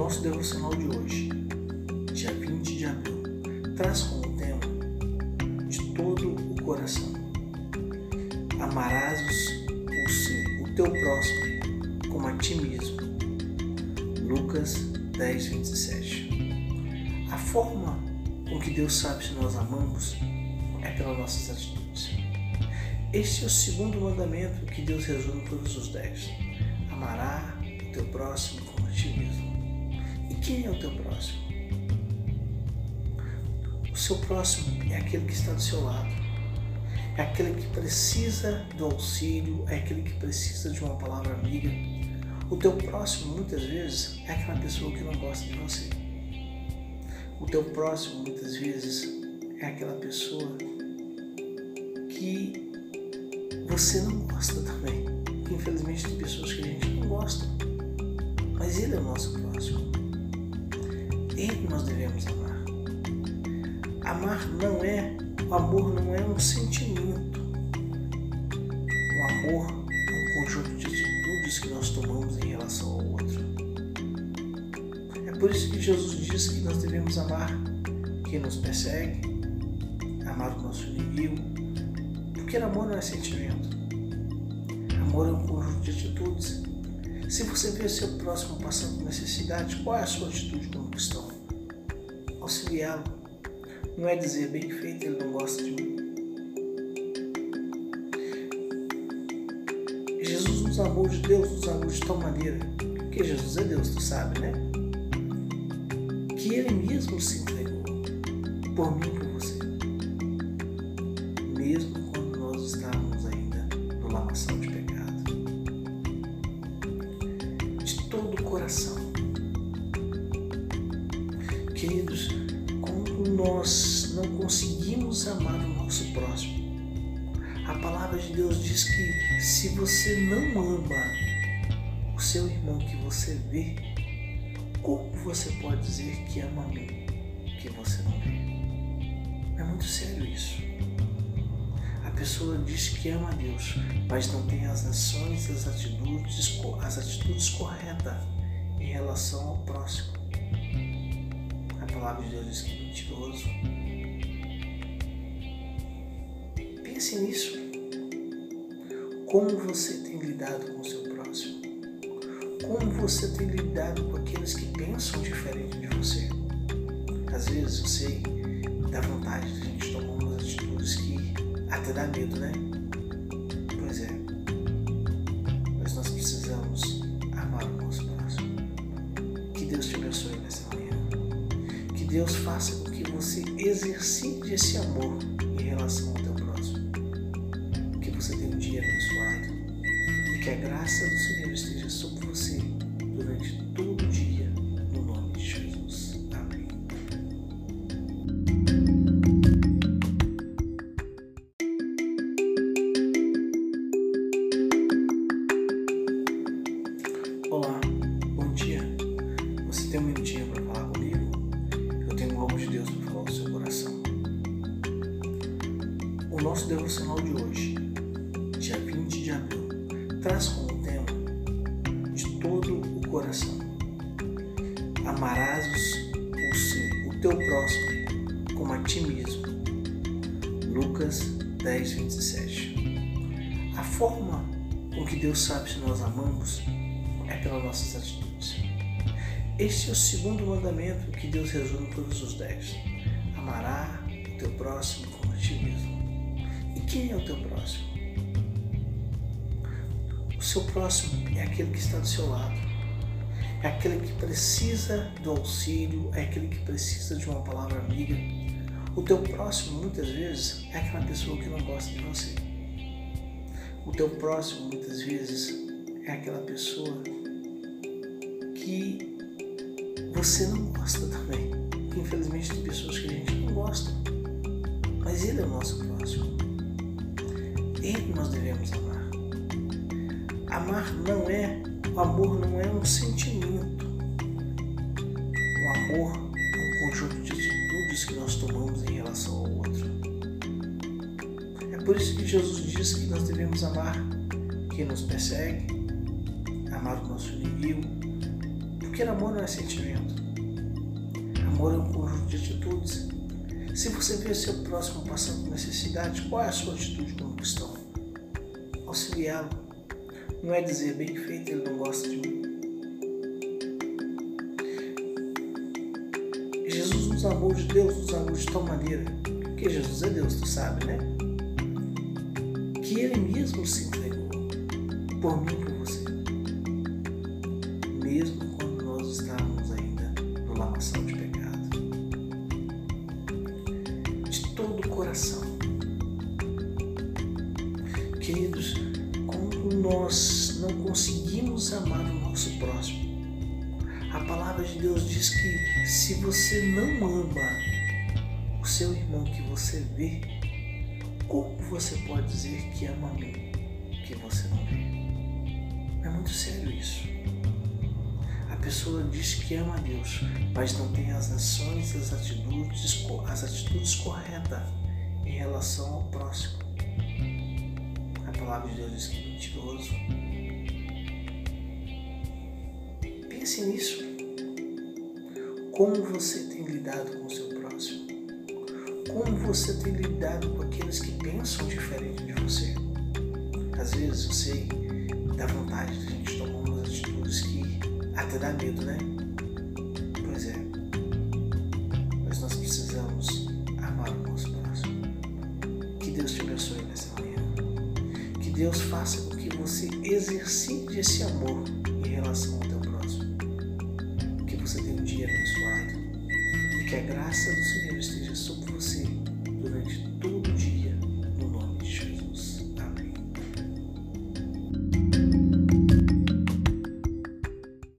nosso devocional de hoje, dia 20 de abril, traz como tema de todo o coração. Amarás o, sim, o teu próximo como a ti mesmo. Lucas 10, 27. A forma com que Deus sabe se nós amamos é pelas nossas atitudes. Este é o segundo mandamento que Deus resume todos os dez. Amará o teu próximo como a ti mesmo. Quem é o teu próximo? O seu próximo é aquele que está do seu lado. É aquele que precisa do auxílio, é aquele que precisa de uma palavra amiga. O teu próximo, muitas vezes, é aquela pessoa que não gosta de você. O teu próximo, muitas vezes, é aquela pessoa que você não gosta também. Infelizmente tem pessoas que a gente não gosta. Mas ele é o nosso próximo. Ele nós devemos amar. Amar não é, o amor não é um sentimento. O amor é um conjunto de atitudes que nós tomamos em relação ao outro. É por isso que Jesus diz que nós devemos amar quem nos persegue, amar o nosso inimigo, porque amor não é sentimento. Amor é um conjunto de atitudes. Se você vê seu próximo passando por necessidade, qual é a sua atitude como cristão? Auxiliá-lo. Não é dizer bem feito, ele não gosta de mim. Jesus nos amou de Deus, nos amou de tal maneira, que Jesus é Deus, tu sabe, né? Que ele mesmo se entregou por mim e por você. Mesmo quando nós estávamos ainda no lamaçal de pecado. De todo o coração. Queridos, nós não conseguimos amar o nosso próximo, a palavra de Deus diz que se você não ama o seu irmão que você vê, como você pode dizer que ama a mim que você não vê? É muito sério isso. A pessoa diz que ama a Deus, mas não tem as ações, as atitudes, as atitudes corretas em relação ao próximo. Palavra de Deus diz que é mentiroso. Pense nisso. Como você tem lidado com o seu próximo? Como você tem lidado com aqueles que pensam diferente de você? Às vezes eu sei, dá vontade de a gente tomar umas atitudes que até dá medo, né? Deus faça com que você exercite esse amor em relação ao teu próximo. Que você tenha um dia abençoado e que a graça do Senhor esteja sobre você durante todo O nosso devocional de hoje, dia 20 de abril, traz como tema de todo o coração. Amarás o, sim, o teu próximo como a ti mesmo. Lucas 10, 27. A forma com que Deus sabe se nós amamos é pelas nossas atitudes. Este é o segundo mandamento que Deus resume todos os dez. Amará o teu próximo como a ti mesmo. Quem é o teu próximo? O seu próximo é aquele que está do seu lado. É aquele que precisa do auxílio, é aquele que precisa de uma palavra amiga. O teu próximo, muitas vezes, é aquela pessoa que não gosta de você. O teu próximo, muitas vezes, é aquela pessoa que você não gosta também. Infelizmente tem pessoas que a gente não gosta. Mas ele é o nosso próximo. Ele nós devemos amar. Amar não é, o amor não é um sentimento. O amor é um conjunto de atitudes que nós tomamos em relação ao outro. É por isso que Jesus diz que nós devemos amar quem nos persegue, amar o nosso inimigo, porque amor não é sentimento. Amor é um conjunto de atitudes. Se você vê seu próximo passando por necessidade, qual é a sua atitude como cristão? Auxiliá-lo. Não é dizer bem feito, ele não gosta de mim. Jesus nos amou de Deus, nos amou de tal maneira, que Jesus é Deus, tu sabe, né? Que ele mesmo se entregou por mim e por você. Queridos, nós não conseguimos amar o nosso próximo, a palavra de Deus diz que se você não ama o seu irmão que você vê, como você pode dizer que ama a mim que você não vê? É muito sério isso. A pessoa diz que ama a Deus, mas não tem as ações, as atitudes, as atitudes corretas em relação ao próximo. A palavra de Deus diz que é mentiroso. Pense nisso. Como você tem lidado com o seu próximo? Como você tem lidado com aqueles que pensam diferente de você? Às vezes eu sei, dá vontade de a gente tomar umas atitudes que até dá medo, né? Deus faça com que você exercite esse amor em relação ao teu próximo. Que você tenha um dia abençoado e que a graça do Senhor esteja sobre você durante todo